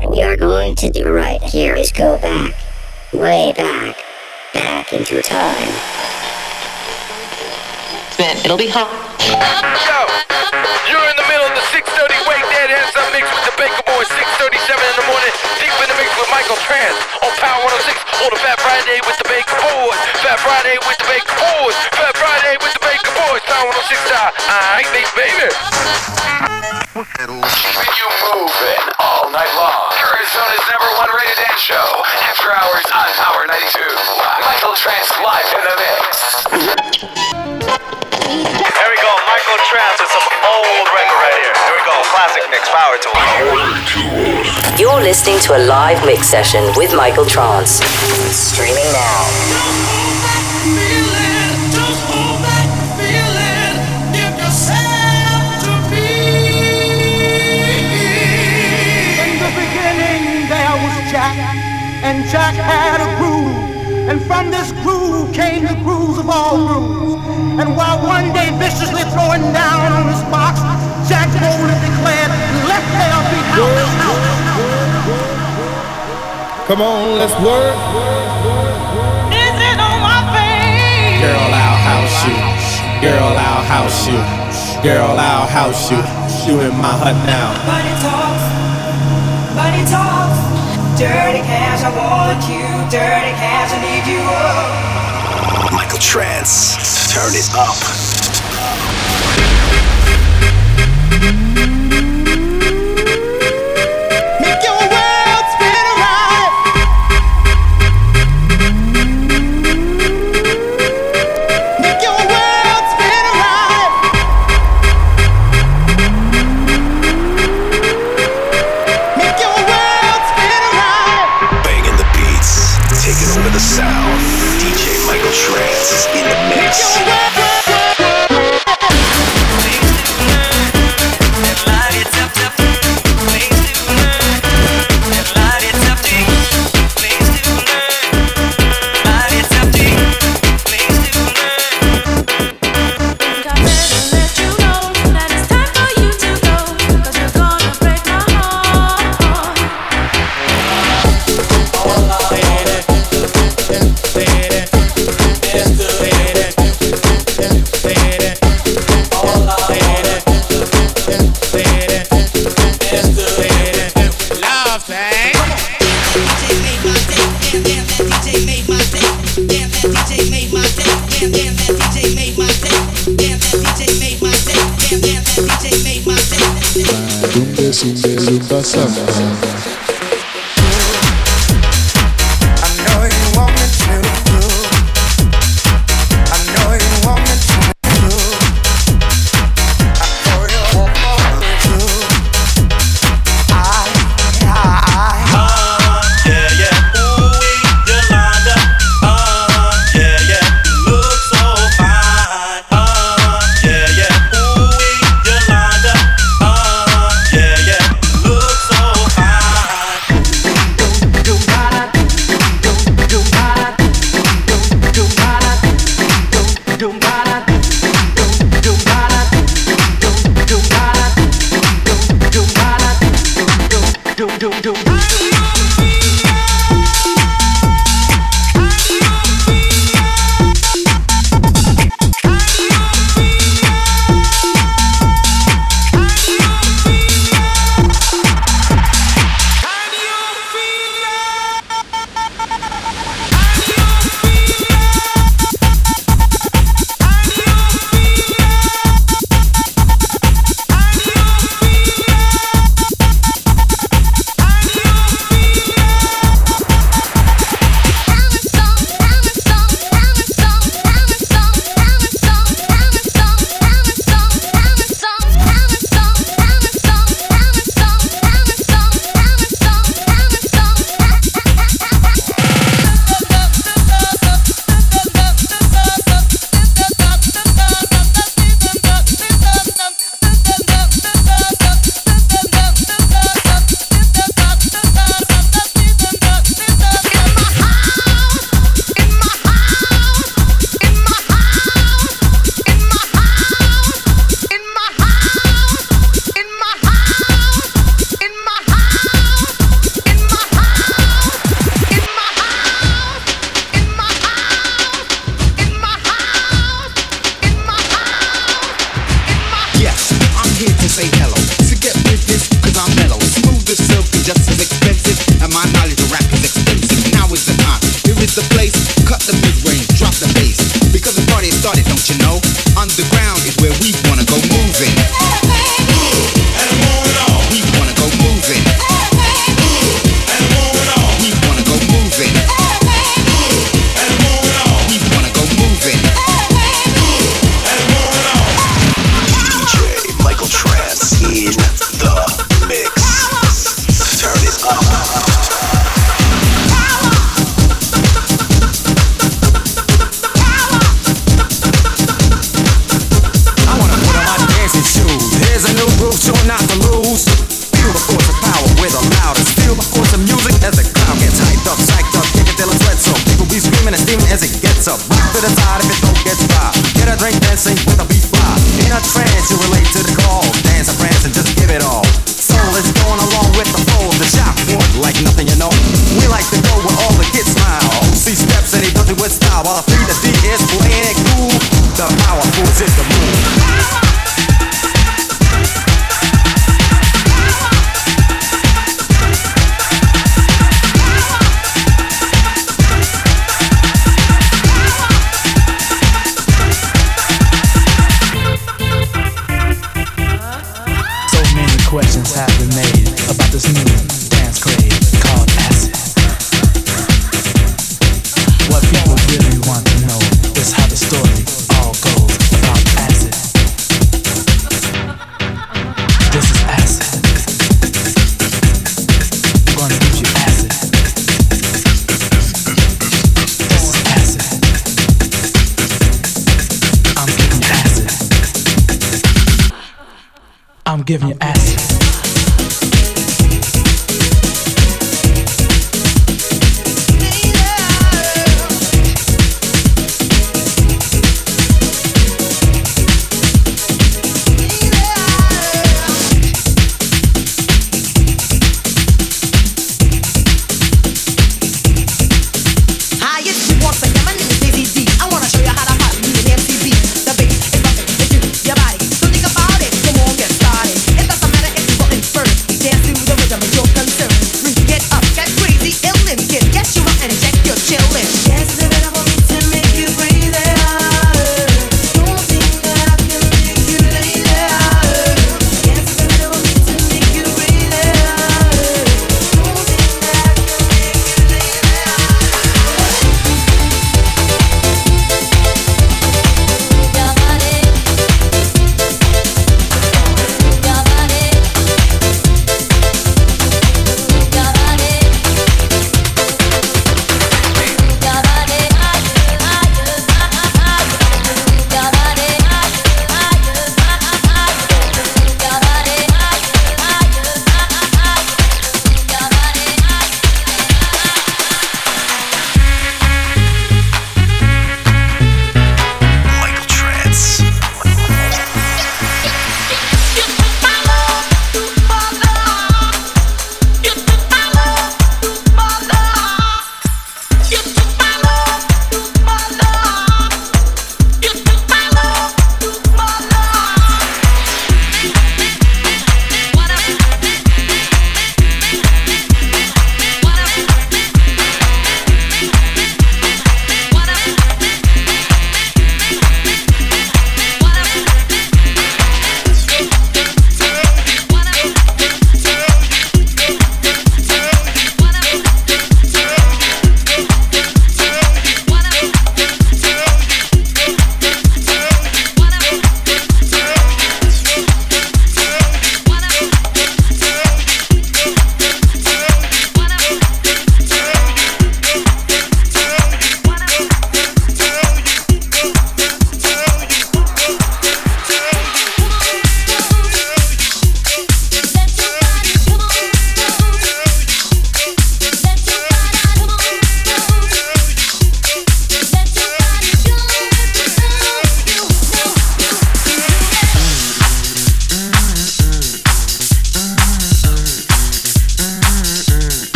what we are going to do right here is go back, way back, back into time. Spin. It'll be hot. Yo, you're in the middle of the 630 Wake Dead Handsome Mix with the Baker Boys, 637 in the morning, deep in the mix with Michael Trance on Power 106, on the Fat Friday with the Baker Boys, Fat Friday with the Baker Boys, Fat Friday with the Baker Boys, Power 106 style. Alright, baby. Keeping you moving all night long. Arizona's number one rated dance show. After hours on Power 92. Michael Trance live in the mix. Here we go, Michael Trance with some old record right here. Here we go, classic mix, power tools. You're listening to a live mix session with Michael Trance. Streaming now. And Jack had a groove. And from this groove came the grooves of all grooves. And while one day viciously throwing down on his box, Jack boldly declared, let there be house. Come on, let's work. Is it on my face? Girl, I'll house you. Girl, I'll house you. Girl, I'll house you. You in my hut now. Money talks, money talks. Dirty cash, I want you. Dirty cash, I need you. Oh. Michael Trance. Turn it up. Sunderu Basaka.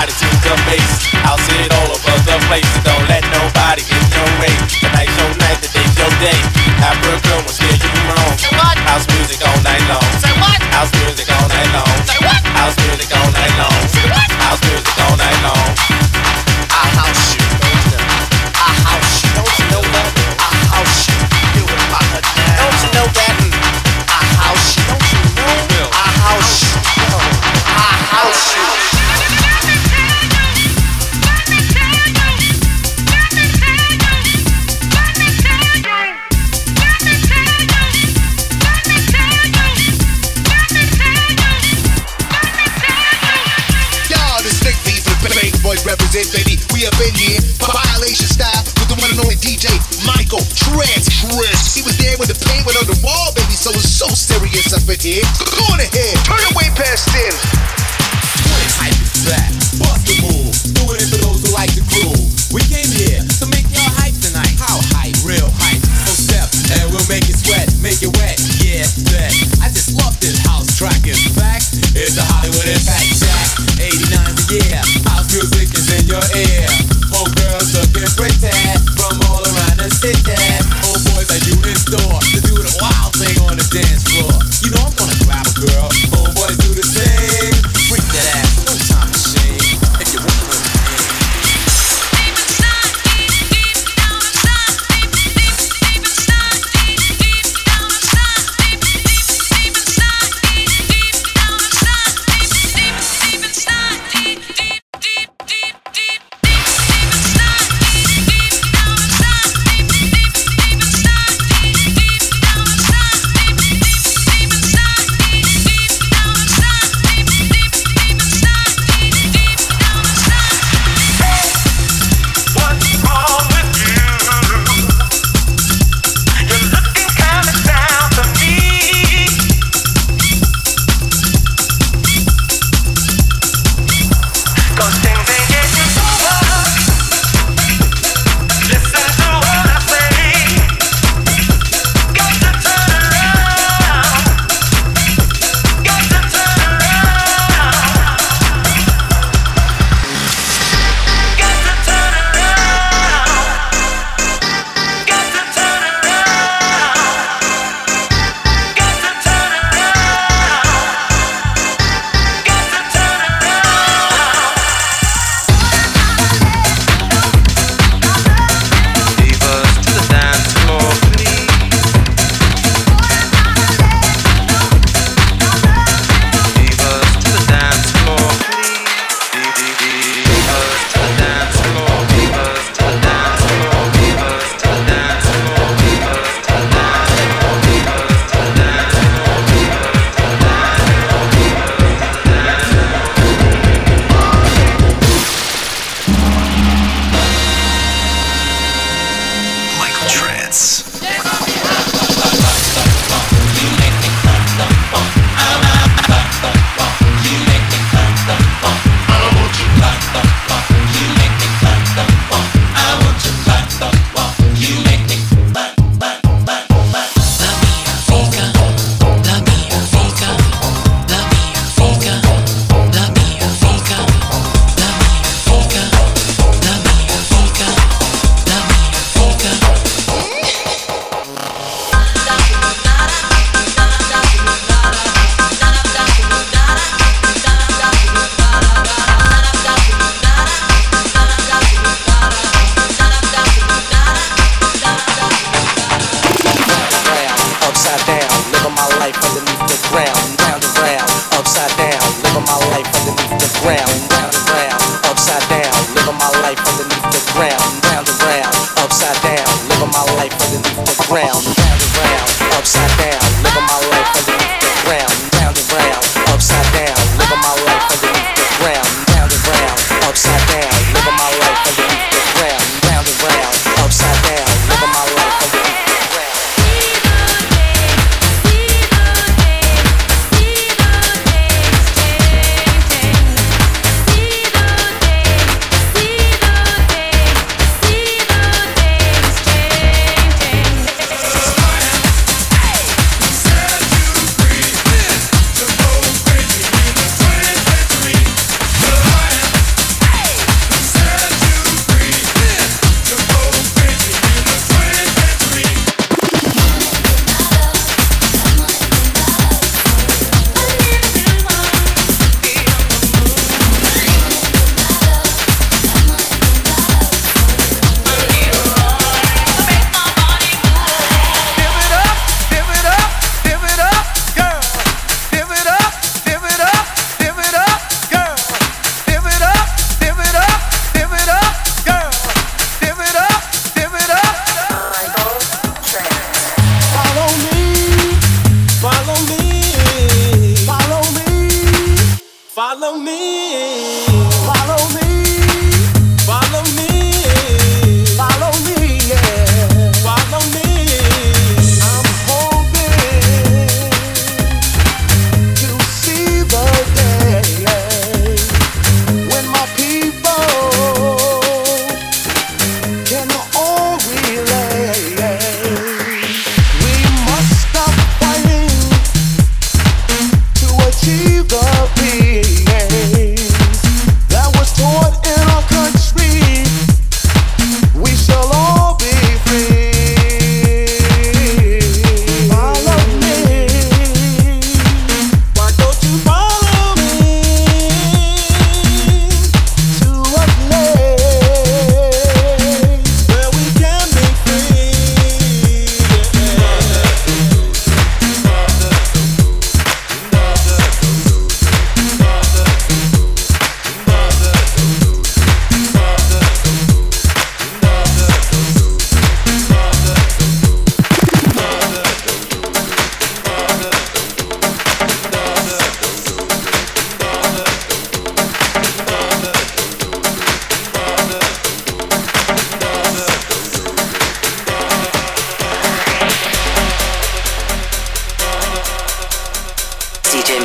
body to the base. I'll see it all over the place. Don't let nobody get your way. Tonight's your night, the day's your day. Have a girl will scare you wrong. Say what? House music all night long. Say what? House music all night long. Say what? House music all night long. Say what? House music all night long. You know I'm gonna grab a girl. upside down, living my life underneath the ground, round and round, upside down, living my life underneath the ground, round and round, upside down, living my life underneath the ground, round and round, upside down.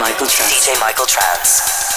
Michael Trance. DJ Michael Trance.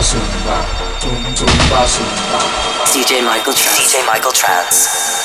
Zumba, Zumba, Zumba, Zumba. DJ Michael Trance. DJ Michael Trance.